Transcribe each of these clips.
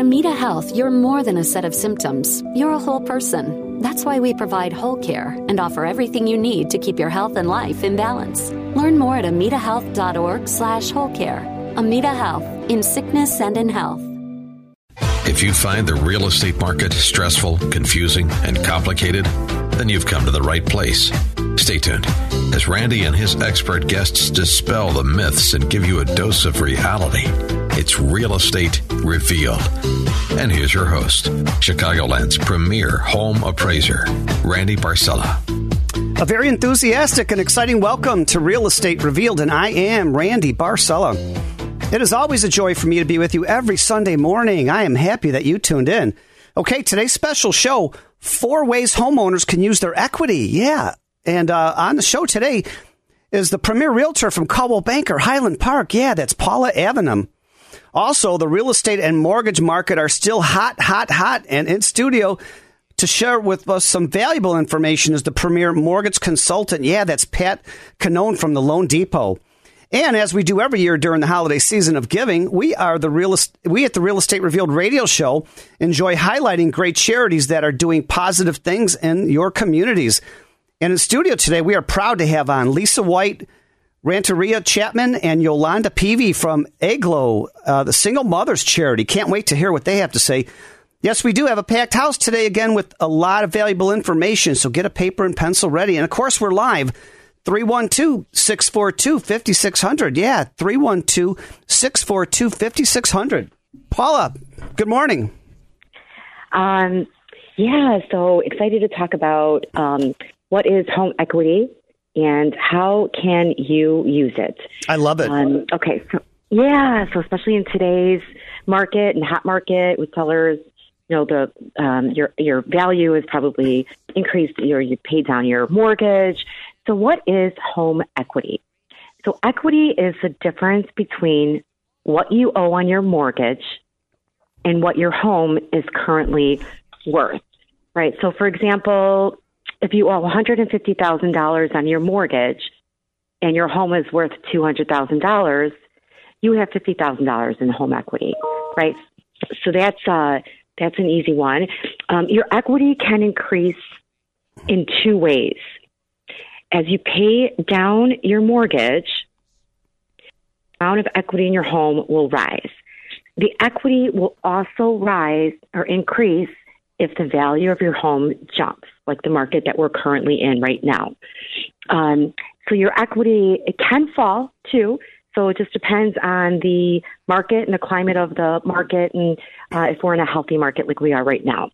Amita Health, you're more than a set of symptoms. You're a whole person. That's why we provide whole care and offer everything you need to keep your health and life in balance. Learn more at amitahealth.org slash whole care. Amita Health, in sickness and in health. If you find the real estate market stressful, confusing, and complicated, then you've come to the right place. Stay tuned as Randy and his expert guests dispel the myths and give you a dose of reality. It's Real Estate Revealed. And here's your host, Chicagoland's premier home appraiser, Randy Barcella. A very enthusiastic and exciting welcome to Real Estate Revealed, and I am Randy Barcella. It is always a joy for me to be with you every Sunday morning. I am happy that you tuned in. Okay, today's special show four ways homeowners can use their equity. Yeah. And uh, on the show today is the premier realtor from Coldwell Banker, Highland Park. Yeah, that's Paula Avenham. Also, the real estate and mortgage market are still hot, hot, hot. And in studio to share with us some valuable information is the premier mortgage consultant. Yeah, that's Pat Cannone from the Loan Depot. And as we do every year during the holiday season of giving, we are the real we at the Real Estate Revealed radio show enjoy highlighting great charities that are doing positive things in your communities. And in studio today, we are proud to have on Lisa White, Ranteria Chapman, and Yolanda Peavy from Aglow, uh, the Single Mothers Charity. Can't wait to hear what they have to say. Yes, we do have a packed house today again with a lot of valuable information. So get a paper and pencil ready. And of course, we're live 312 642 5600. Yeah, 312 642 5600. Paula, good morning. Um, yeah, so excited to talk about um, what is home equity and how can you use it. I love it. Um, okay, so yeah, so especially in today's market and hot market with sellers, you know the um, your your value is probably increased. Your you paid down your mortgage. So, what is home equity? So, equity is the difference between what you owe on your mortgage and what your home is currently worth, right? So, for example, if you owe $150,000 on your mortgage and your home is worth $200,000, you have $50,000 in home equity, right? So that's uh, that's an easy one. Um, your equity can increase in two ways as you pay down your mortgage, the amount of equity in your home will rise. The equity will also rise or increase if the value of your home jumps, like the market that we're currently in right now. Um, so your equity it can fall too. So it just depends on the market and the climate of the market, and uh, if we're in a healthy market like we are right now.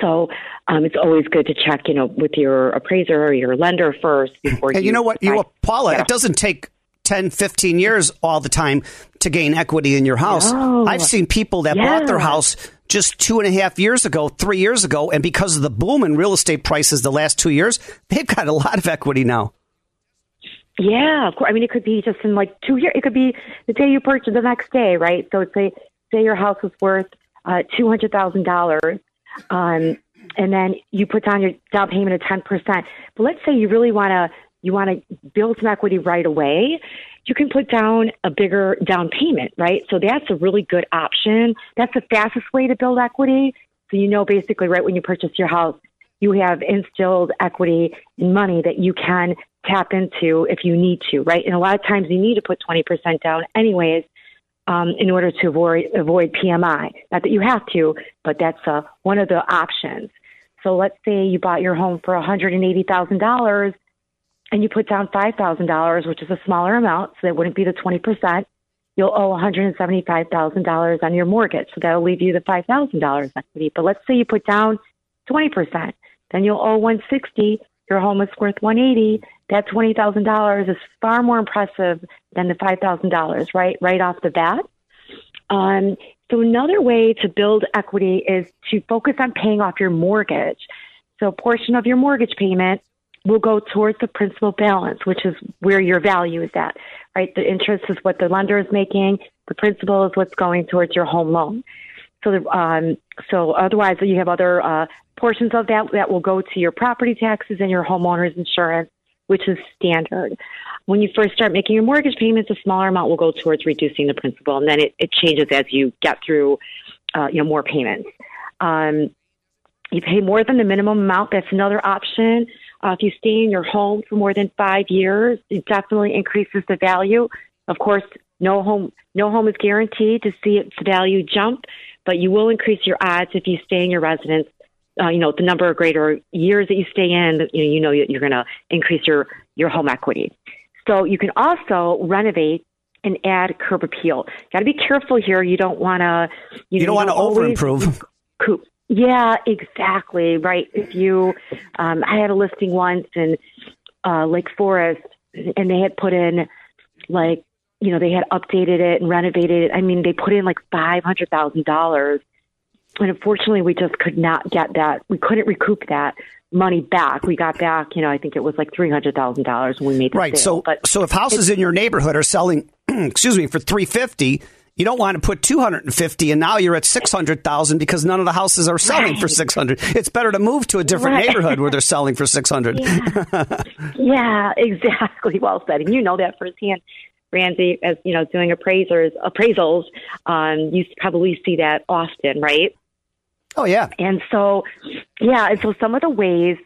So um, it's always good to check, you know, with your appraiser or your lender first before and you. you know what, you Paula, it doesn't take 10, 15 years all the time to gain equity in your house. No. I've seen people that yeah. bought their house just two and a half years ago, three years ago, and because of the boom in real estate prices the last two years, they've got a lot of equity now. Yeah, of course. I mean, it could be just in like two years. It could be the day you purchase, the next day, right? So say say your house is worth uh, two hundred thousand dollars, um, and then you put down your down payment of 10%. But let's say you really want to you want to build some equity right away, you can put down a bigger down payment, right? So that's a really good option. That's the fastest way to build equity. So you know basically right when you purchase your house, you have instilled equity in money that you can tap into if you need to, right? And a lot of times you need to put 20% down anyways um, in order to avoid avoid PMI. Not that you have to, but that's uh, one of the options. So let's say you bought your home for one hundred and you put down five thousand dollars, which is a smaller amount, so that wouldn't be the twenty percent. You'll owe one hundred and seventy five thousand dollars on your mortgage, so that'll leave you the five thousand dollars equity. But let's say you put down twenty percent, then you'll owe one sixty. Your home is worth one eighty that twenty thousand dollars is far more impressive than the five thousand dollars, right? Right off the bat. Um, so another way to build equity is to focus on paying off your mortgage. So a portion of your mortgage payment will go towards the principal balance, which is where your value is at, right? The interest is what the lender is making. The principal is what's going towards your home loan. So, um, so otherwise you have other uh, portions of that that will go to your property taxes and your homeowner's insurance which is standard. When you first start making your mortgage payments, a smaller amount will go towards reducing the principal, and then it, it changes as you get through uh, you know more payments. Um, you pay more than the minimum amount. That's another option. Uh, if you stay in your home for more than five years, it definitely increases the value. Of course, no home no home is guaranteed to see its value jump, but you will increase your odds if you stay in your residence. Uh, you know, the number of greater years that you stay in, you know, you know you're going to increase your your home equity. So you can also renovate and add curb appeal. Got to be careful here. You don't want to. You, you, don't want to over improve. Yeah, exactly. Right. If you, um, I had a listing once in uh, Lake Forest, and they had put in like, you know, they had updated it and renovated it. I mean, they put in like five hundred thousand dollars, and unfortunately, we just could not get that. We couldn't recoup that money back. We got back, you know, I think it was like three hundred thousand dollars when we made the right. Sale. So, but so if houses in your neighborhood are selling, excuse me, for three fifty you don't want to put 250 and now you're at 600,000 because none of the houses are selling right. for 600. It's better to move to a different right. neighborhood where they're selling for 600. Yeah. yeah, exactly. Well said. And you know that firsthand. Randy, as you know, doing appraisers, appraisals, um, you probably see that often, right? Oh yeah. And so, yeah, and so some of the ways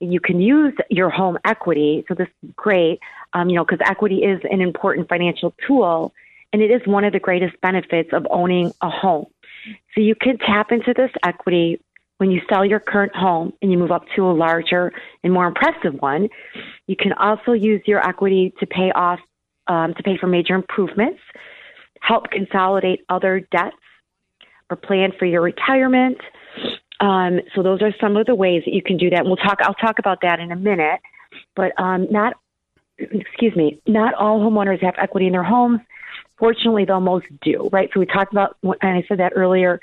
you can use your home equity. So this is great, um, you know, because equity is an important financial tool and it is one of the greatest benefits of owning a home. So you can tap into this equity when you sell your current home and you move up to a larger and more impressive one. You can also use your equity to pay off, um, to pay for major improvements, help consolidate other debts, or plan for your retirement. Um, so those are some of the ways that you can do that. And we'll talk. I'll talk about that in a minute. But um, not, excuse me, not all homeowners have equity in their homes. Fortunately, though, most do, right? So we talked about, and I said that earlier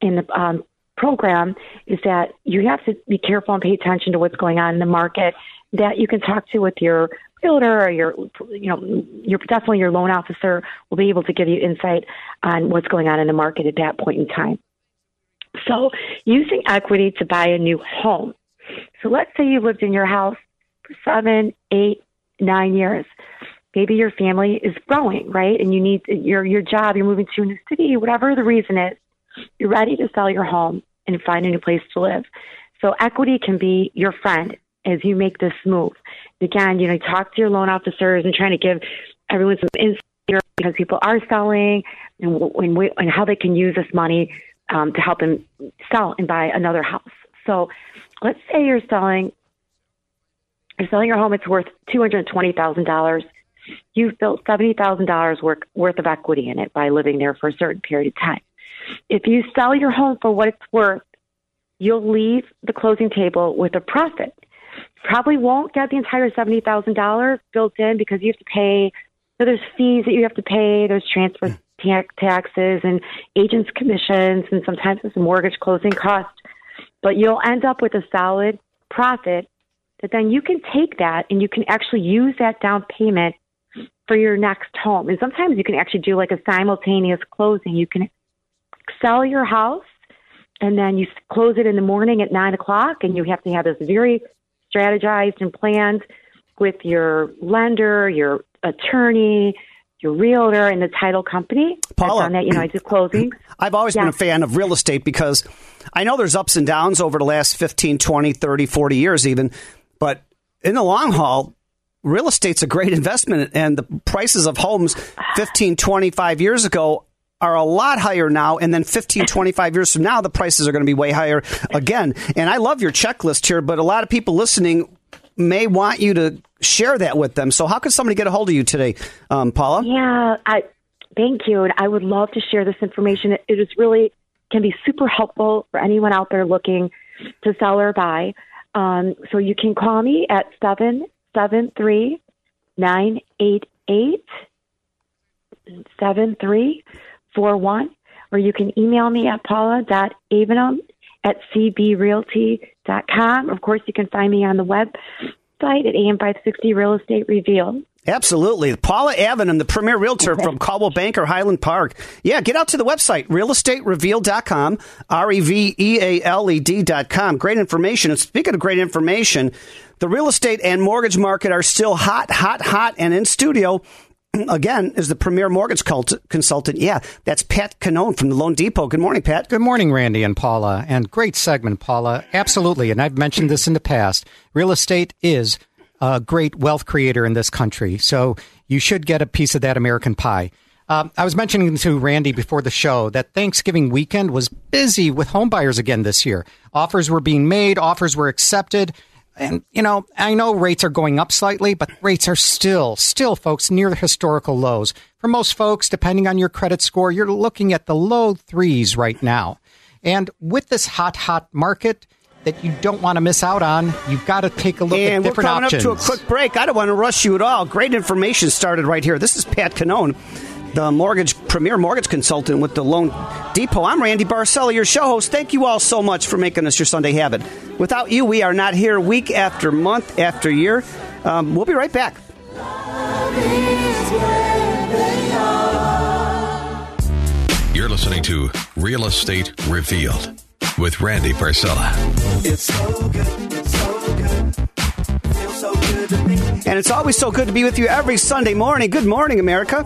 in the um, program, is that you have to be careful and pay attention to what's going on in the market. That you can talk to with your realtor or your, you know, your definitely your loan officer will be able to give you insight on what's going on in the market at that point in time. So, using equity to buy a new home. So, let's say you lived in your house for seven, eight, nine years maybe your family is growing, right? And you need your your job, you're moving to a new city, whatever the reason is, you're ready to sell your home and find a new place to live. So equity can be your friend as you make this move. Again, you know, talk to your loan officers and trying to give everyone some insight because people are selling and, and, and how they can use this money um, to help them sell and buy another house. So let's say you're selling you're selling your home, it's worth two hundred twenty thousand dollars you've built $70,000 worth, worth of equity in it by living there for a certain period of time. If you sell your home for what it's worth, you'll leave the closing table with a profit. Probably won't get the entire $70,000 built in because you have to pay, so there's fees that you have to pay, there's transfer hmm. taxes and agents' commissions, and sometimes there's a mortgage closing cost. But you'll end up with a solid profit that then you can take that and you can actually use that down payment for your next home. And sometimes you can actually do like a simultaneous closing. You can sell your house and then you close it in the morning at nine o'clock, and you have to have this very strategized and planned with your lender, your attorney, your realtor, and the title company. Paula, on that, you know, I do closings. I've always yeah. been a fan of real estate because I know there's ups and downs over the last 15, 20, 30, 40 years even, but in the long haul, real estate's a great investment and the prices of homes 15 25 years ago are a lot higher now and then 15 25 years from now the prices are going to be way higher again. And i love your checklist here but a lot of people listening may want you to share that with them. So how can somebody get a hold of you today um, paula? Yeah I, thank you and i would love to share this information. It, is really can be super helpful for anyone out there looking to sell or buy. Um, so you can call me at seven seven three nine eight eight seven three four one, or you can email me at paula.avenham at cbrealty.com. Of course, you can find me on the website at AM560 Real Estate Revealed. Absolutely. Paula Avenham, the premier realtor from Coldwell Banker Highland Park. Yeah, get out to the website, realestaterevealed.com, R E V E A L E D.com. Great information. And speaking of great information, the real estate and mortgage market are still hot, hot, hot. And in studio, again, is the premier mortgage cult- consultant. Yeah, that's Pat Cannone from the Loan Depot. Good morning, Pat. Good morning, Randy and Paula. And great segment, Paula. Absolutely. And I've mentioned this in the past. Real estate is a great wealth creator in this country. So you should get a piece of that American pie. Um, I was mentioning to Randy before the show that Thanksgiving weekend was busy with homebuyers again this year. Offers were being made, offers were accepted. And, you know, I know rates are going up slightly, but rates are still, still, folks, near the historical lows. For most folks, depending on your credit score, you're looking at the low threes right now. And with this hot, hot market, that you don't want to miss out on. You've got to take a look and at different options. And we're coming options. up to a quick break. I don't want to rush you at all. Great information started right here. This is Pat Cannone, the mortgage premier mortgage consultant with the Loan Depot. I'm Randy Barcella, your show host. Thank you all so much for making us your Sunday habit. Without you, we are not here week after month after year. Um, we'll be right back. You're listening to Real Estate Revealed with Randy Barcella. It's so good. It's so good. So good. And it's always so good to be with you every Sunday morning. Good morning, America.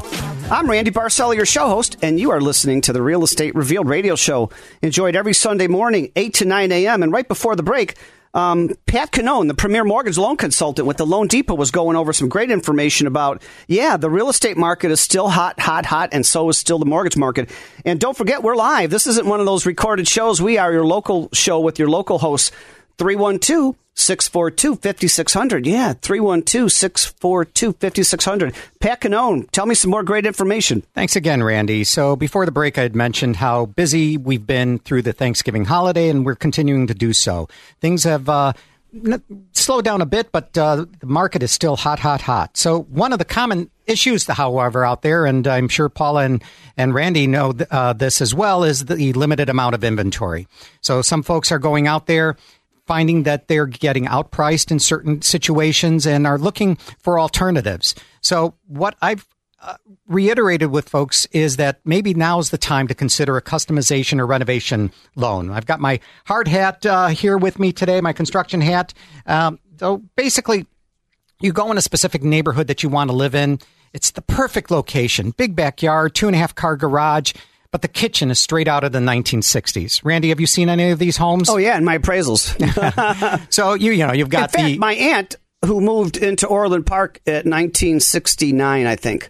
I'm Randy Barcella, your show host, and you are listening to the Real Estate Revealed radio show. Enjoyed every Sunday morning, 8 to 9 a.m. And right before the break, um, Pat Cannone, the premier mortgage loan consultant with the Loan Depot, was going over some great information about, yeah, the real estate market is still hot, hot, hot, and so is still the mortgage market. And don't forget, we're live. This isn't one of those recorded shows. We are your local show with your local hosts, 312 642 5600. Yeah, 312 642 5600. Pat Cannone, tell me some more great information. Thanks again, Randy. So before the break, I had mentioned how busy we've been through the Thanksgiving holiday, and we're continuing to do so. Things have uh, slowed down a bit, but uh, the market is still hot, hot, hot. So one of the common issues, however, out there, and I'm sure Paula and, and Randy know th- uh, this as well, is the limited amount of inventory. So some folks are going out there finding that they're getting outpriced in certain situations and are looking for alternatives. So what I've uh, reiterated with folks is that maybe now is the time to consider a customization or renovation loan. I've got my hard hat uh, here with me today, my construction hat. Um, so basically, you go in a specific neighborhood that you want to live in. It's the perfect location, big backyard, two and a half car garage but the kitchen is straight out of the 1960s. Randy, have you seen any of these homes? Oh yeah, in my appraisals. so you you know you've got in fact, the my aunt who moved into Orland Park at 1969, I think.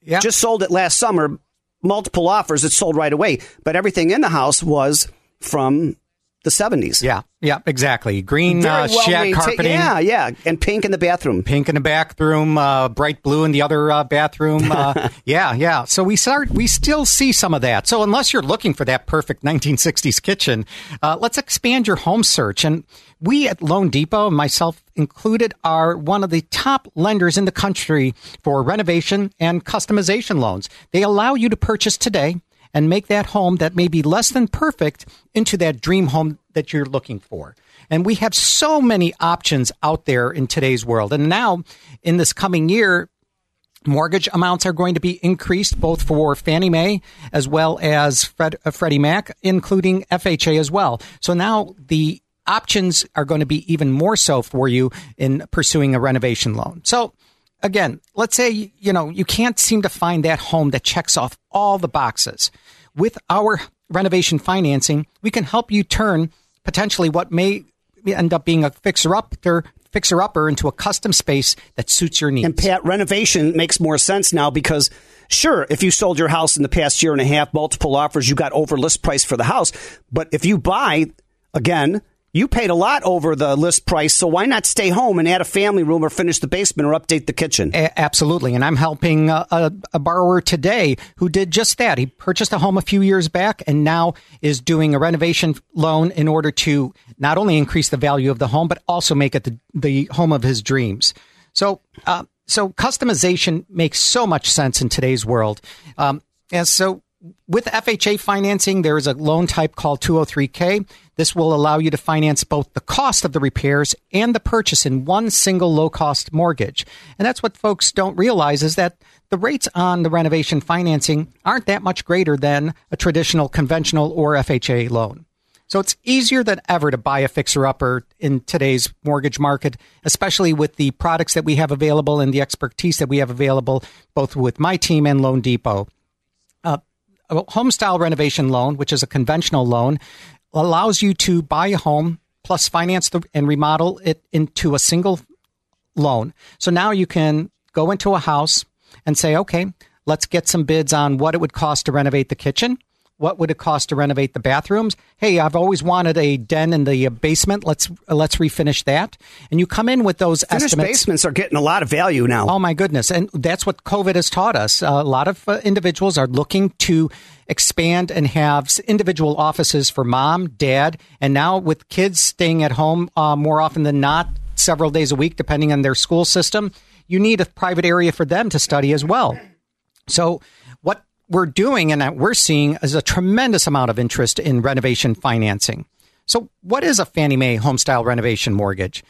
Yeah. Just sold it last summer. Multiple offers. It sold right away, but everything in the house was from the 70s. yeah yeah exactly green uh, well shag carpeting. Yeah, yeah, and pink in the bathroom. Pink in the bathroom, uh, bright blue in the other uh, bathroom. Uh, yeah, yeah. So we start, we still see some of that. So unless you're looking for that perfect 1960s kitchen, uh, let's expand your home search. And we at Loan Depot, myself included, are one of the top lenders in the country for renovation and customization loans. They allow you to purchase today and make that home that may be less than perfect into that dream home that you're looking for. And we have so many options out there in today's world. And now, in this coming year, mortgage amounts are going to be increased both for Fannie Mae as well as Fred, uh, Freddie Mac, including FHA as well. So now the options are going to be even more so for you in pursuing a renovation loan. So again, let's say, you know, you can't seem to find that home that checks off all the boxes. With our renovation financing, we can help you turn potentially what may end up being a fixer upper fixer upper into a custom space that suits your needs. And Pat, renovation makes more sense now because, sure, if you sold your house in the past year and a half, multiple offers, you got over list price for the house. But if you buy, again, you paid a lot over the list price, so why not stay home and add a family room or finish the basement or update the kitchen? A- absolutely. And I'm helping a, a, a borrower today who did just that. He purchased a home a few years back and now is doing a renovation loan in order to not only increase the value of the home, but also make it the, the home of his dreams. So, uh, so customization makes so much sense in today's world. Um, and so with FHA financing, there is a loan type called 203K. This will allow you to finance both the cost of the repairs and the purchase in one single low cost mortgage. And that's what folks don't realize is that the rates on the renovation financing aren't that much greater than a traditional conventional or FHA loan. So it's easier than ever to buy a fixer upper in today's mortgage market, especially with the products that we have available and the expertise that we have available, both with my team and Loan Depot. A home style renovation loan, which is a conventional loan, allows you to buy a home plus finance the, and remodel it into a single loan. So now you can go into a house and say, okay, let's get some bids on what it would cost to renovate the kitchen what would it cost to renovate the bathrooms? Hey, I've always wanted a den in the basement. Let's let's refinish that. And you come in with those Finished estimates. basements are getting a lot of value now. Oh my goodness! And that's what COVID has taught us. a lot of uh, individuals are looking to expand and have individual offices for mom, dad, and now with kids staying at home uh, more often than not, several days a week, depending on their school system. You need a private area for them to study as well. So we're doing and that we're seeing is a tremendous amount of interest in renovation financing. So, what is a Fannie Mae homestyle renovation mortgage?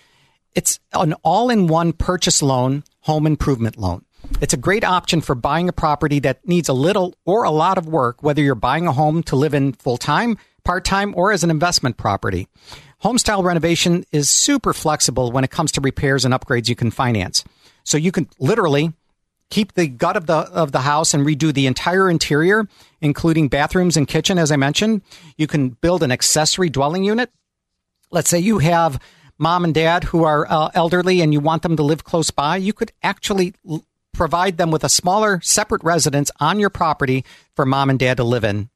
It's an all in one purchase loan, home improvement loan. It's a great option for buying a property that needs a little or a lot of work, whether you're buying a home to live in full time, part time, or as an investment property. Homestyle renovation is super flexible when it comes to repairs and upgrades you can finance. So you can literally keep the gut of the of the house and redo the entire interior, including bathrooms and kitchen, as I mentioned. You can build an accessory dwelling unit. Let's say you have mom and dad who are uh, elderly and you want them to live close by. You could actually l- provide them with a smaller, separate residence on your property for mom and dad to live in.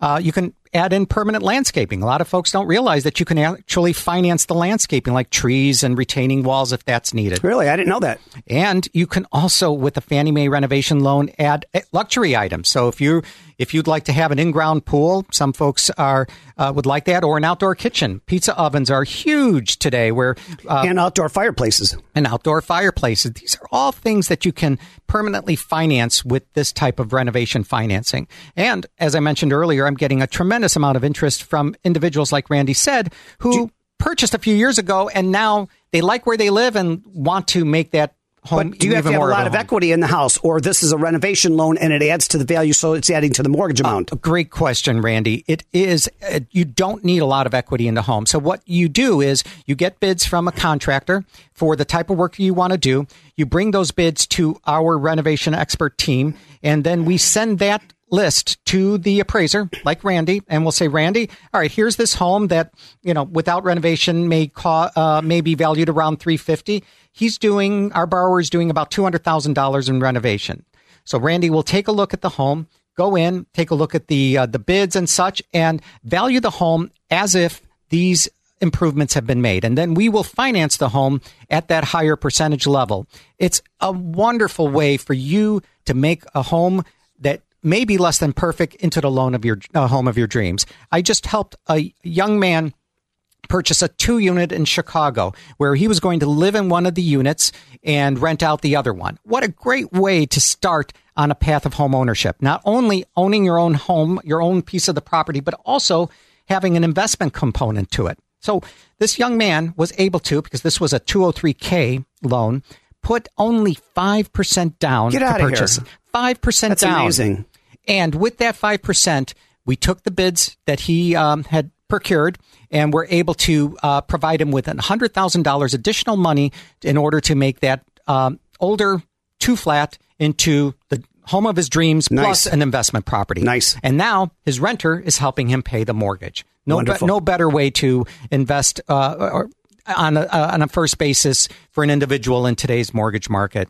Uh, you can add in permanent landscaping. A lot of folks don't realize that you can actually finance the landscaping, like trees and retaining walls, if that's needed. Really, I didn't know that. And you can also, with the Fannie Mae renovation loan, add luxury items. So if you if you'd like to have an in-ground pool, some folks are uh, would like that, or an outdoor kitchen. Pizza ovens are huge today, where uh, and outdoor fireplaces and outdoor fireplaces. These are all things that you can permanently finance with this type of renovation financing. And as I mentioned earlier, I'm getting a tremendous amount of interest from individuals like Randy said, who you, purchased a few years ago and now they like where they live and want to make that home. But do you have to have a lot of, equity in the house, or this is a renovation loan and it adds to the value, so it's adding to the mortgage amount? Uh, great question, Randy. It is. Uh, you don't need a lot of equity in the home. So what you do is you get bids from a contractor for the type of work you want to do. You bring those bids to our renovation expert team, and then we send that list to the appraiser, like Randy, and we'll say, Randy, all right, here's this home that you know without renovation may co- uh, may be valued around three fifty. He's doing our borrower is doing about two hundred thousand dollars in renovation. So Randy will take a look at the home, go in, take a look at the uh, the bids and such, and value the home as if these improvements have been made. And then we will finance the home at that higher percentage level. It's a wonderful way for you to make a home that may be less than perfect into the loan of your uh, home of your dreams. I just helped a young man purchase a two unit in Chicago where he was going to live in one of the units and rent out the other one. What a great way to start on a path of home ownership. Not only owning your own home, your own piece of the property, but also having an investment component to it. So this young man was able to, because this was a 203k loan, put only 5% down Get to purchase. Of here. 5% That's down. amazing. And with that 5%, we took the bids that he um, had procured and were able to uh, provide him with $100,000 additional money in order to make that um, older two flat into the home of his dreams nice. plus an investment property. Nice. And now his renter is helping him pay the mortgage. No, be- no better way to invest uh, or on a, uh, on a first basis for an individual in today's mortgage market.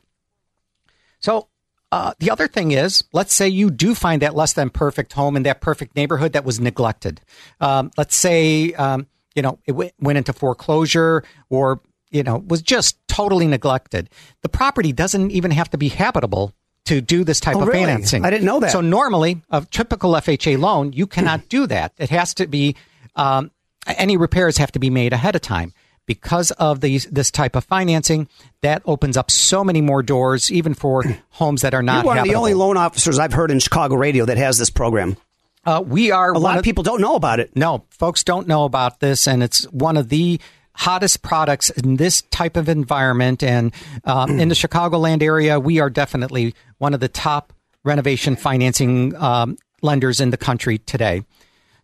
So uh, the other thing is, let's say you do find that less than perfect home in that perfect neighborhood that was neglected. Um, let's say, um, you know, it w- went into foreclosure or, you know, was just totally neglected. The property doesn't even have to be habitable to do this type oh, of really? financing. I didn't know that. So normally, a typical FHA loan, you cannot do that. It has to be, um, any repairs have to be made ahead of time because of these this type of financing, that opens up so many more doors, even for homes that are not. You're one habitable. of the only loan officers I've heard in Chicago radio that has this program. Uh, we are. A lot of, people don't know about it. No, folks don't know about this, and it's one of the hottest products in this type of environment. And um, in the Chicagoland area, we are definitely one of the top renovation financing um, lenders in the country today.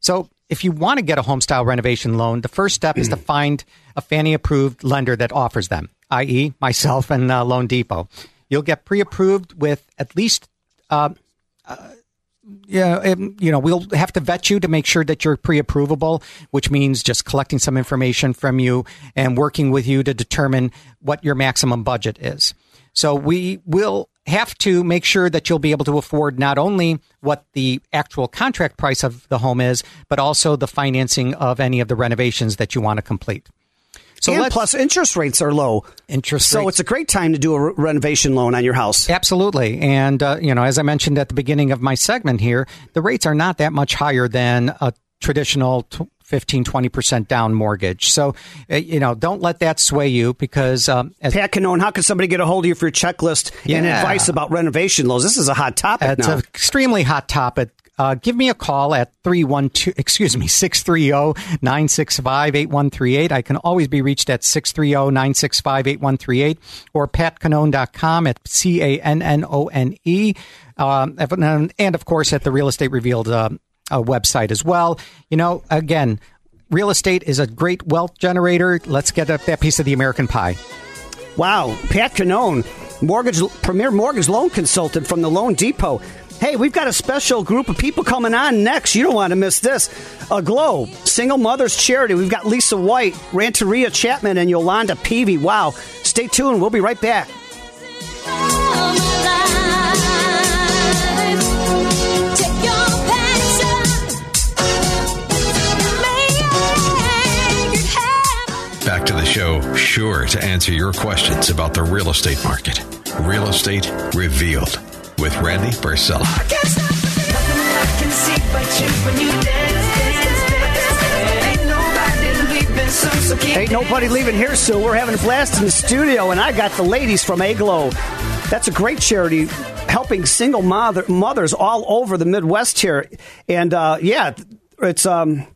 So if you want to get a home style renovation loan, the first step is to find a Fannie approved lender that offers them, i.e., myself and uh, Loan Depot. You'll get pre approved with at least. Uh, uh, yeah, you know, we'll have to vet you to make sure that you're pre-approvable, which means just collecting some information from you and working with you to determine what your maximum budget is. So we will have to make sure that you'll be able to afford not only what the actual contract price of the home is, but also the financing of any of the renovations that you want to complete. So and plus, interest rates are low. Interest so rates. it's a great time to do a re- renovation loan on your house. Absolutely, and uh, you know, as I mentioned at the beginning of my segment here, the rates are not that much higher than a traditional 15, 20% down mortgage. So, uh, you know, don't let that sway you because. Um, as, Pat Cannone, how can somebody get a hold of you for your checklist yeah. and advice about renovation loans? This is a hot topic it's now. an extremely hot topic. Uh, give me a call at 312, excuse me, 630-965-8138. I can always be reached at 630-965-8138 or patcannone.com at C-A-N-N-O-N-E. Um, and of course at the Real Estate Revealed uh, uh, website as well. You know, again, real estate is a great wealth generator. Let's get that piece of the American pie. Wow, Pat Cannone, mortgage premier mortgage loan consultant from the Loan Depot. Hey, we've got a special group of people coming on next. You don't want to miss this. Aglow, Single Mothers Charity. We've got Lisa White, Ranteria Chapman, and Yolanda Peavy. Wow. Stay tuned. We'll be right. Back sure to answer your questions about the real estate market. Real Estate Revealed with Randy Barcella. Ain't nobody leaving here soon. We're having a blast in the studio, and I got the ladies from Aglow. That's a great charity helping single mother, mothers all over the Midwest here. And uh, yeah, it's um,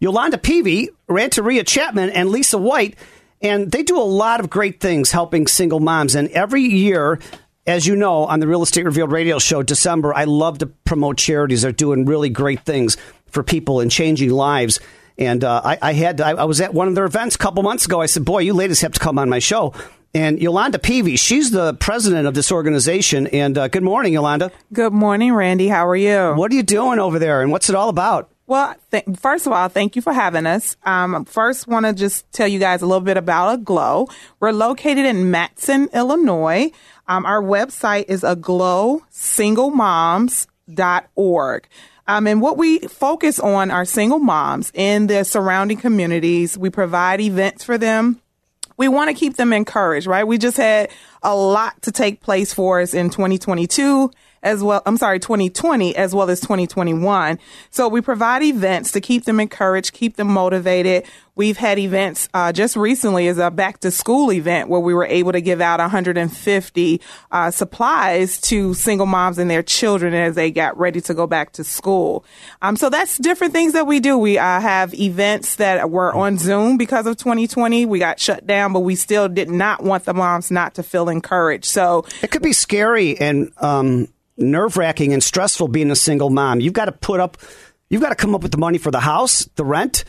Yolanda Peavy, Ranteria Chapman, and Lisa White. And they do a lot of great things helping single moms. And every year, as you know, on the Real Estate Revealed radio show, December, I love to promote charities that are doing really great things for people and changing lives. And uh, I, I, had I, I, was at one of their events a couple months ago. I said, "Boy, you ladies have to come on my show." And Yolanda Peavy, she's the president of this organization. And uh, good morning, Yolanda. Good morning, Randy. How are you? What are you doing over there, and what's it all about? Well, th- first of all, thank you for having us. Um, first, want to just tell you guys a little bit about Aglow. We're located in Matteson, Illinois. Um, our website is aglowsinglemoms.org. Um, and what we focus on are single moms in the surrounding communities. We provide events for them. We want to keep them encouraged, right? We just had a lot to take place for us in 2022 as well. I'm sorry, 2020 as well as 2021. So we provide events to keep them encouraged, keep them motivated. We've had events uh, just recently as a back to school event where we were able to give out 150 uh, supplies to single moms and their children as they got ready to go back to school. Um, so that's different things that we do. We uh, have events that were on Zoom because of 2020. We got shut down, but we still did not want the moms not to feel encouraged. So it could be scary and um, nerve wracking and stressful being a single mom. You've got to put up, you've got to come up with the money for the house, the rent,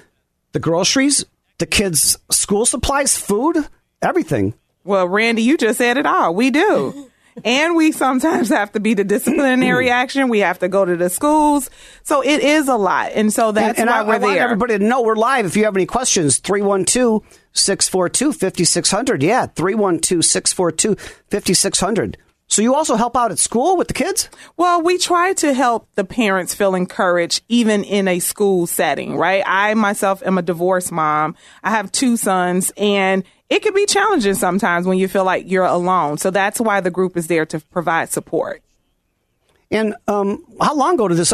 the groceries, the kids' school supplies, food, everything. Well, Randy, you just said it all. We do. and we sometimes have to be the disciplinary mm. action. We have to go to the schools. So it is a lot. And so that's and, and why I, we're I there. want everybody to know we're live. If you have any questions, 312 642 5600. Yeah, 312 642 5600. So you also help out at school with the kids? Well, we try to help the parents feel encouraged even in a school setting, right? I myself am a divorced mom. I have two sons and it can be challenging sometimes when you feel like you're alone. So that's why the group is there to provide support. And um, how long ago did this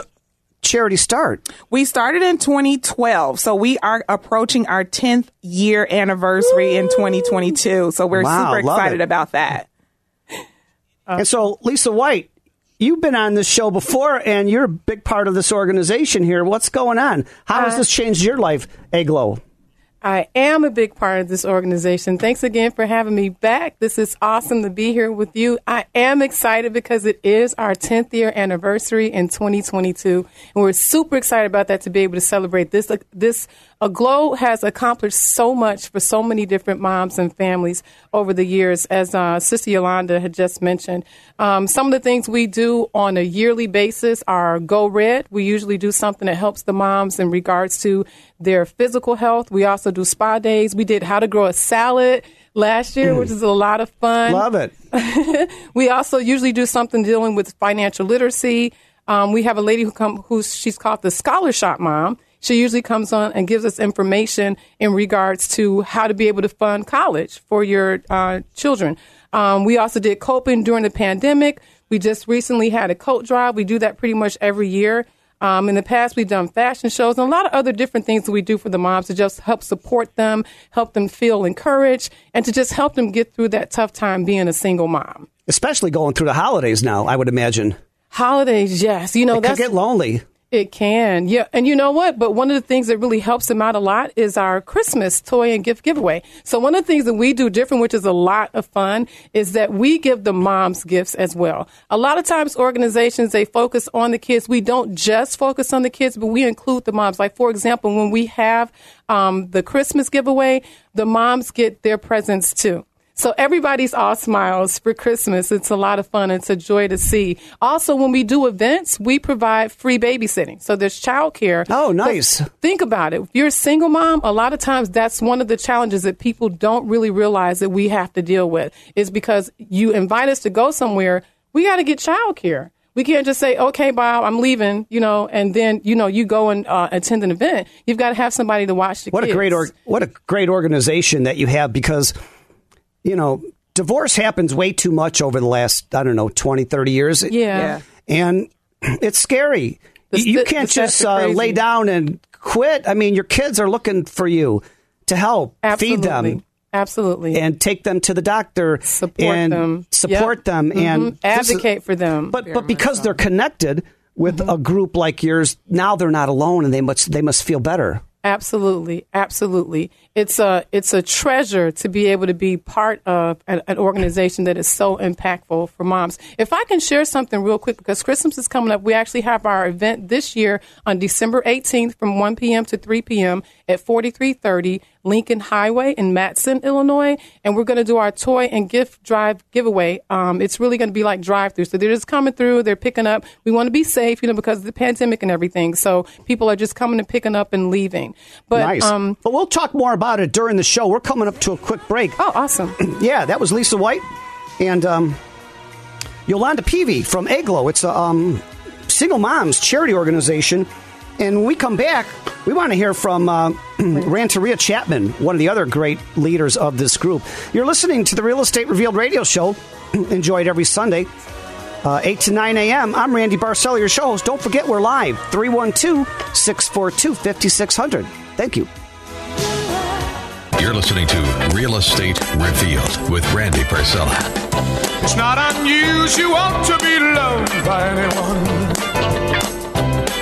charity start? We started in 2012. So we are approaching our 10th year anniversary Woo! in 2022. So we're wow, super excited about that. Uh, and so, Lisa White, you've been on this show before, and you're a big part of this organization here. What's going on? How has uh, this changed your life, Aglow? I am a big part of this organization. Thanks again for having me back. This is awesome to be here with you. I am excited because it is our 10th year anniversary in 2022, and we're super excited about that to be able to celebrate this. This Aglow has accomplished so much for so many different moms and families over the years, as uh, Sister Yolanda had just mentioned. Um, some of the things we do on a yearly basis are Go Red. We usually do something that helps the moms in regards to their physical health. We also do spa days. We did How to Grow a Salad last year, mm. which is a lot of fun. Love it. we also usually do something dealing with financial literacy. Um, we have a lady who come who's she's called the Scholarship Mom she usually comes on and gives us information in regards to how to be able to fund college for your uh, children. Um, we also did coping during the pandemic. We just recently had a coat drive. We do that pretty much every year. Um, in the past, we've done fashion shows and a lot of other different things that we do for the moms to just help support them, help them feel encouraged, and to just help them get through that tough time being a single mom. Especially going through the holidays now, I would imagine. Holidays, yes. You know, it that's get lonely. It can. Yeah. And you know what? But one of the things that really helps them out a lot is our Christmas toy and gift giveaway. So one of the things that we do different, which is a lot of fun, is that we give the moms gifts as well. A lot of times organizations, they focus on the kids. We don't just focus on the kids, but we include the moms. Like, for example, when we have um, the Christmas giveaway, the moms get their presents too. So everybody's all smiles for Christmas. It's a lot of fun. It's a joy to see. Also, when we do events, we provide free babysitting. So there's childcare. Oh, nice. think about it. If you're a single mom, a lot of times that's one of the challenges that people don't really realize that we have to deal with is because you invite us to go somewhere, we got to get childcare. We can't just say, okay, Bob, I'm leaving, you know, and then, you know, you go and uh, attend an event. You've got to have somebody to watch the what kids. A great or- what a great organization that you have because – you know, divorce happens way too much over the last, I don't know, 20, 30 years. Yeah. yeah. And it's scary. The, you can't just uh, lay down and quit. I mean, your kids are looking for you to help Absolutely. feed them. Absolutely. And take them to the doctor. Support and them. Support yep. them mm-hmm. and advocate is, for them. But but because they're connected with mm-hmm. a group like yours, now they're not alone and they must they must feel better. Absolutely, absolutely. It's a it's a treasure to be able to be part of an, an, organization that is so impactful for moms. If I can share something real quick, because Christmas is coming up, we actually have our event this year on December 18th from 1 p.m. to 3 p.m. at 4330 Lincoln Highway in Matteson, Illinois, and we're going to do our toy and gift drive giveaway. Um, it's really going to be like drive through. So they're just coming through, they're picking up. We want to be safe, you know, because of the pandemic and everything. So people are just coming and picking up and leaving. But nice. Um, but we'll talk more about it during the show. We're coming up to a quick break. Oh, awesome! yeah, that was Lisa White and um, Yolanda Peavy from Aglow. It's a um, single moms charity organization and when we come back, we want to hear from uh, Ranteria Chapman, one of the other great leaders of this group. You're listening to the Real Estate Revealed radio show, enjoyed every Sunday, uh, 8 to 9 a.m. I'm Randy Barcella, your show host. Don't forget, we're live, 312 642 5600. Thank you. You're listening to Real Estate Revealed with Randy Barcella. It's not unusual to be loved by anyone.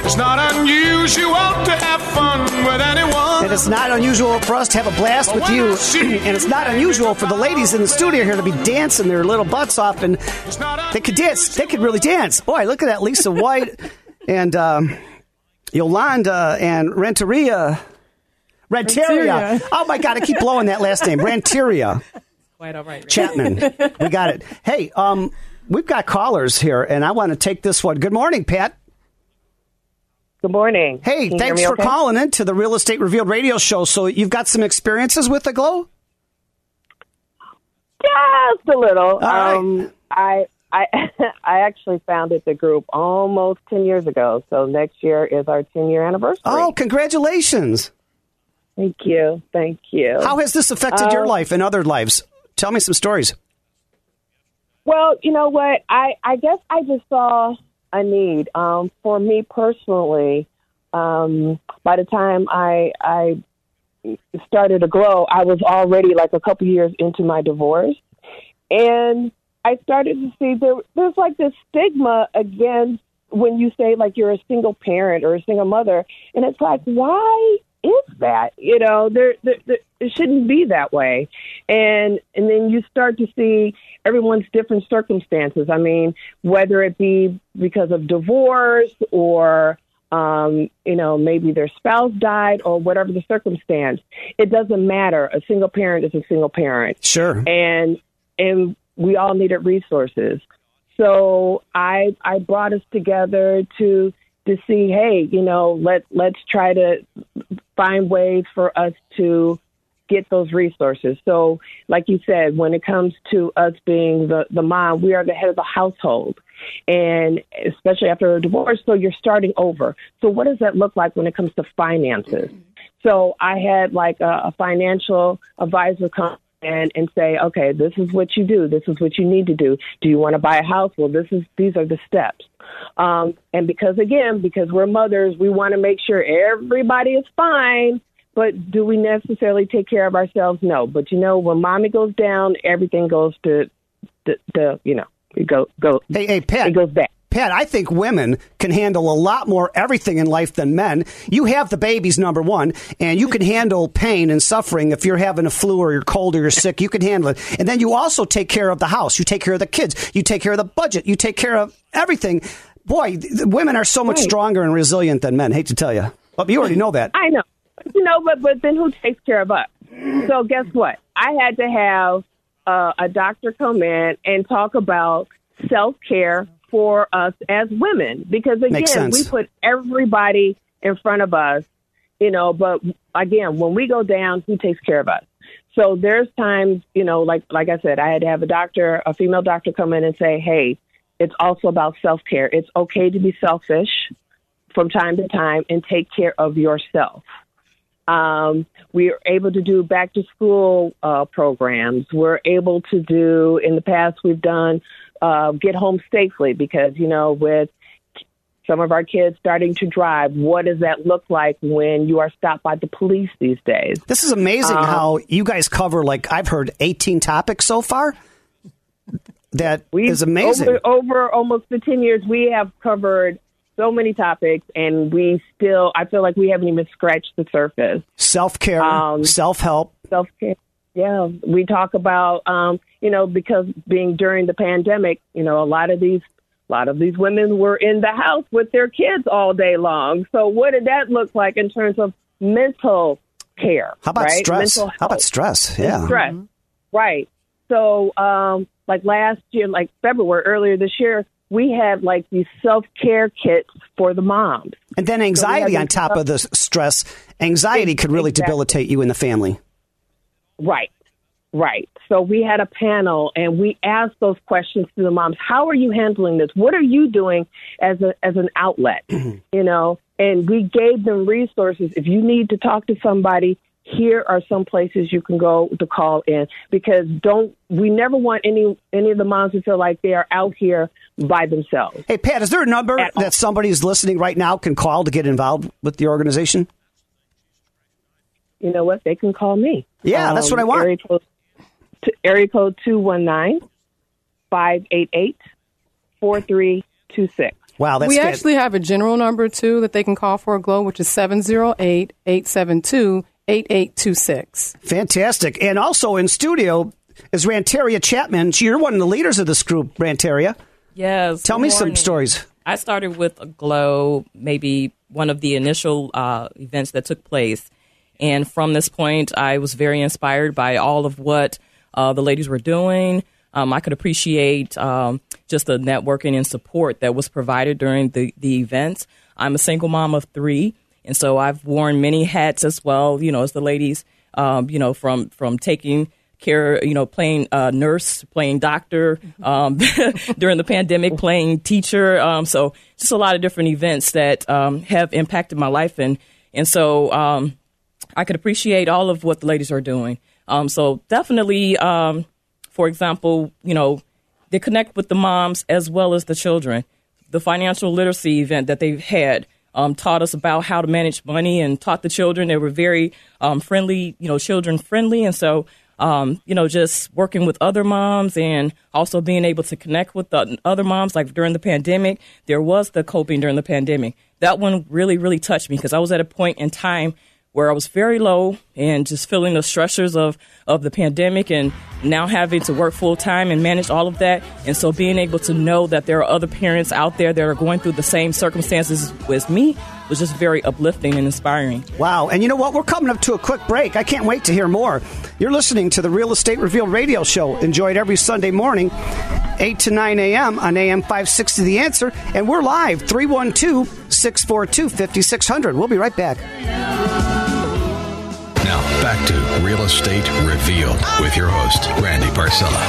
It's not unusual to have fun with anyone. And It is not unusual for us to have a blast with you. and it's not unusual for the ladies in the studio here to be dancing their little butts off. And they could dance. They could really dance. Boy, look at that. Lisa White and um, Yolanda and Renteria. Renteria. Oh, my God. I keep blowing that last name. Ranteria. Quite all right. Chapman. we got it. Hey, um, we've got callers here, and I want to take this one. Good morning, Pat. Good morning. Hey, thanks for okay? calling in to the Real Estate Revealed radio show. So you've got some experiences with the glow? Just a little. All right. Um, I I I actually founded the group almost ten years ago. So next year is our ten year anniversary. Oh, congratulations! Thank you, thank you. How has this affected your Um, life and other lives? Tell me some stories. Well, you know what? I I guess I just saw a need. Um, for me personally, um, by the time I I started to grow, I was already like a couple years into my divorce, and I started to see there there's like this stigma against when you say like you're a single parent or a single mother, and it's like why is that. You know, there, there, there it shouldn't be that way. And and then you start to see everyone's different circumstances. I mean, whether it be because of divorce or um, you know, maybe their spouse died or whatever the circumstance. It doesn't matter. A single parent is a single parent. Sure. And and we all needed resources. So I I brought us together to to see, hey, you know, let let's try to find ways for us to get those resources. So, like you said, when it comes to us being the the mom, we are the head of the household, and especially after a divorce, so you're starting over. So, what does that look like when it comes to finances? So, I had like a, a financial advisor come and and say, okay, this is what you do. This is what you need to do. Do you want to buy a house? Well, this is these are the steps. Um, and because again, because we're mothers, we want to make sure everybody is fine. But do we necessarily take care of ourselves? No. But you know, when mommy goes down, everything goes to the, the you know, it go go. Hey, hey, Pat. It goes back. Pat, I think women can handle a lot more everything in life than men. You have the babies, number one, and you can handle pain and suffering if you're having a flu or you're cold or you're sick. You can handle it. And then you also take care of the house. You take care of the kids. You take care of the budget. You take care of everything. Boy, the women are so much Right. stronger and resilient than men. Hate to tell you. But you already know that. I know, you know, but but then who takes care of us? So guess what? I had to have uh, a doctor come in and talk about self care for us as women because again, we put everybody in front of us, you know. But again, when we go down, who takes care of us? So there's times, you know, like like I said, I had to have a doctor, a female doctor, come in and say, "Hey, it's also about self care. It's okay to be selfish from time to time and take care of yourself." Um, we are able to do back to school uh, programs. We're able to do, in the past, we've done uh, get home safely because, you know, with some of our kids starting to drive, what does that look like when you are stopped by the police these days? This is amazing Um, how you guys cover, like, I've heard 18 topics so far. That is amazing. Over, over almost the 10 years, we have covered so many topics, and we still, I feel like we haven't even scratched the surface. Self care, Um, self help. self care. Yeah, we talk about um, you know because being during the pandemic, you know, a lot of these a lot of these women were in the house with their kids all day long. So what did that look like in terms of mental care? How about right? stress? How about stress? Yeah. Stress. Right. So um, like last year, like February earlier this year, we had like these self care kits for the moms. And then anxiety So on top of the stress. Anxiety could really Exactly. debilitate you in the family. Right, right. So we had a panel and we asked those questions to the moms. How are you handling this? What are you doing as a as an outlet? Mm-hmm. you know, and we gave them resources. If you need to talk to somebody, here are some places you can go to call in because don't we never want any any of the moms to feel like they are out here by themselves. Hey, Pat, is there a number At that somebody who's listening right now can call to get involved with the organization? You know what? They can call me. Yeah, that's what I want. Area code, t- area code 219 588 4326. Wow, that's we good. actually have a general number too that they can call for Aglow, which is 708 872 8826. fantastic. And also in studio is Ranteria Chapman. You're one of the leaders of this group, Ranteria. Yes. Tell good me some stories. I started with Aglow, maybe one of the initial uh, events that took place. And from this point, I was very inspired by all of what uh, the ladies were doing. Um, I could appreciate um, just the networking and support that was provided during the, the events. I'm a single mom of three, and so I've worn many hats as well, you know, as the ladies, um, you know, from, from taking care, you know, playing uh, nurse, playing doctor um, during the pandemic, playing teacher. Um, so just a lot of different events that um, have impacted my life, and and so um, I could appreciate all of what the ladies are doing. Um, so definitely, um, for example, you know, they connect with the moms as well as the children. The financial literacy event that they've had um, taught us about how to manage money and taught the children. They were very um, friendly, you know, children friendly, and so um, you know, just working with other moms and also being able to connect with the other moms. Like during the pandemic, there was the coping during the pandemic. That one really, really touched me because I was at a point in time where I was very low and just feeling the stressors of, of the pandemic and now having to work full time and manage all of that. And so being able to know that there are other parents out there that are going through the same circumstances as me was just very uplifting and inspiring. Wow. And you know what? We're coming up to a quick break. I can't wait to hear more. You're listening to the Real Estate Reveal radio show. Enjoy it every Sunday morning, 8 to 9 a.m. on AM 560 The Answer. And we're live, 312 642 5600. We'll be right back. Now, back to Real Estate Revealed with your host, Randy Barcella.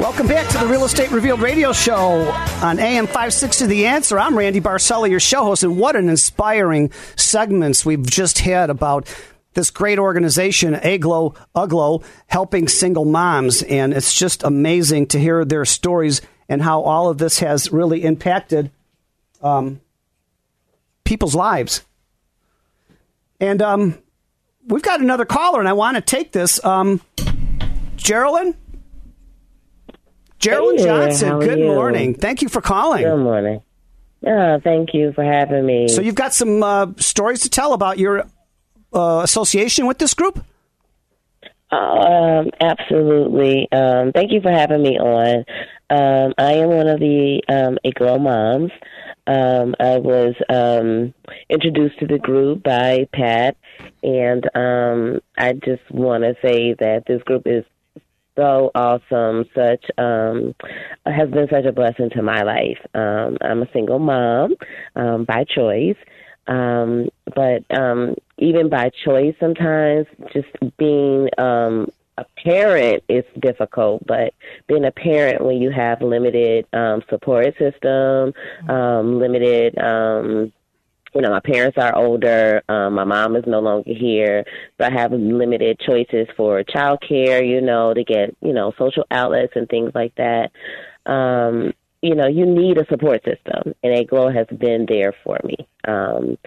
Welcome back to the Real Estate Revealed radio show on AM 560 The Answer. I'm Randy Barcella, your show host, and what an inspiring segments we've just had about this great organization, Aglow, Uglow, helping single moms. And it's just amazing to hear their stories and how all of this has really impacted um, people's lives. And um, we've got another caller, and I want to take this. Um, Geraldine? Geraldine Hey Johnson, good you? morning. Thank you for calling. Good morning. Oh, thank you for having me. So you've got some uh, stories to tell about your uh, association with this group? Um, absolutely. Um, thank you for having me on. Um, I am one of the um, a girl moms. Um, I was um, introduced to the group by Pat, and um, I just want to say that this group is so awesome. Such um, has been such a blessing to my life. Um, I'm a single mom um, by choice, um, but um, even by choice, sometimes just being um, a parent is difficult. But being a parent when you have limited um, support system, um, limited. Um, you know, my parents are older. Um, my mom is no longer here, so I have limited choices for childcare. You know, to get you know social outlets and things like that. Um, you know, you need a support system, and Aglow has been there for me. Um,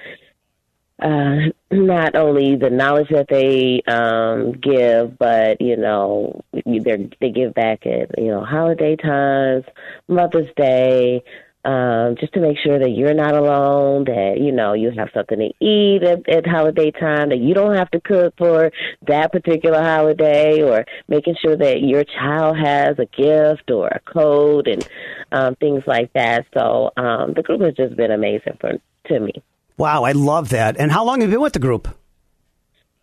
uh, not only the knowledge that they um, give, but you know, they they give back at you know holiday times, Mother's Day, um, just to make sure that you're not alone, that you know you have something to eat at, at holiday time, that you don't have to cook for that particular holiday, or making sure that your child has a gift or a code and um, things like that. So um, the group has just been amazing for to me. Wow, I love that. And how long have you been with the group?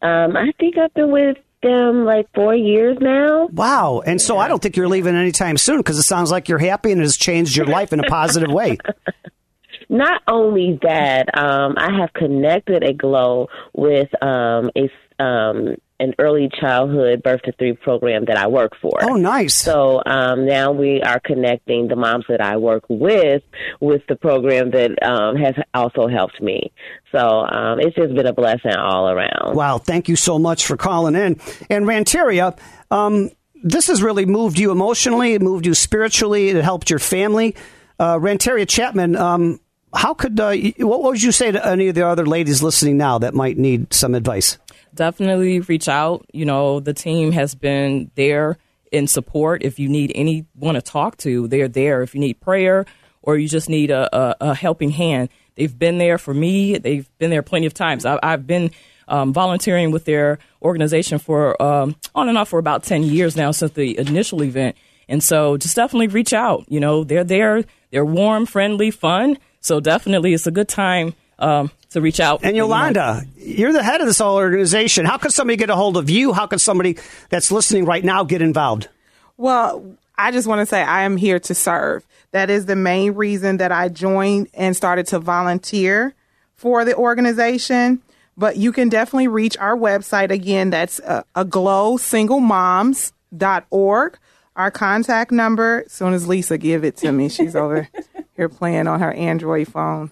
Um, I think I've been with them like four years now. Wow. And so I don't think you're leaving anytime soon because it sounds like you're happy and it has changed your life in a positive way. Not only that, um, I have connected Aglow with um, a um, an early childhood birth to three program that I work for. Oh, nice. So um, now we are connecting the moms that I work with with the program that um, has also helped me. So um, it's just been a blessing all around. Wow, thank you so much for calling in. And Ranteria, um, this has really moved you emotionally, it moved you spiritually, it helped your family. Uh, Ranteria Chapman, um, how could uh, what would you say to any of the other ladies listening now that might need some advice? definitely reach out. You know, the team has been there in support. If you need anyone to talk to, they're there. If you need prayer or you just need a, a, a helping hand, they've been there for me. They've been there plenty of times. I, I've been um, volunteering with their organization for um, on and off for about 10 years now since the initial event. And so just definitely reach out. You know, they're there. They're warm, friendly, fun. So definitely it's a good time um, to reach out. And Yolanda, you're the head of this whole organization. How can somebody get a hold of you? How can somebody that's listening right now get involved? Well, I just want to say I am here to serve. That is the main reason that I joined and started to volunteer for the organization. But you can definitely reach our website again. That's uh, aglowsinglemoms.org. Our contact number, as soon as Lisa give it to me, she's over here playing on her Android phone.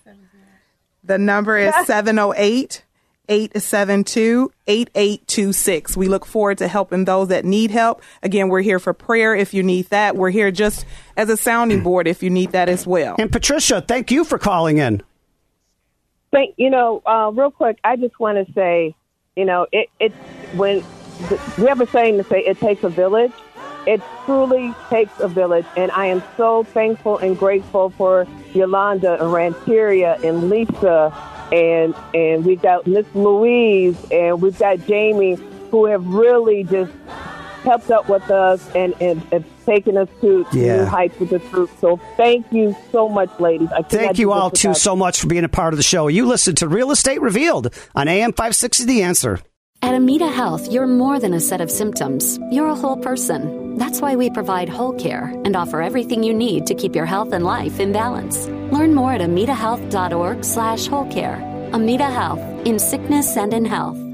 The number is 708 872 8826. We look forward to helping those that need help. Again, we're here for prayer if you need that. We're here just as a sounding board if you need that as well. And Patricia, thank you for calling in. Thank you know, uh, real quick, I just want to say, you know, it it when we have a saying to say it takes a village. It truly takes a village, and I am so thankful and grateful for Yolanda and Ranteria and Lisa, and and we've got Miss Louise, and we've got Jamie, who have really just kept up with us and, and, and taken us to, Yeah. new heights with this group. So thank you so much, ladies. I Thank you all too so much for being a part of the show. You listen to Real Estate Revealed on AM 560 The Answer. At Amita Health, you're more than a set of symptoms. You're a whole person. That's why we provide whole care and offer everything you need to keep your health and life in balance. Learn more at amitahealth.org slash whole care. Amita Health, in sickness and in health.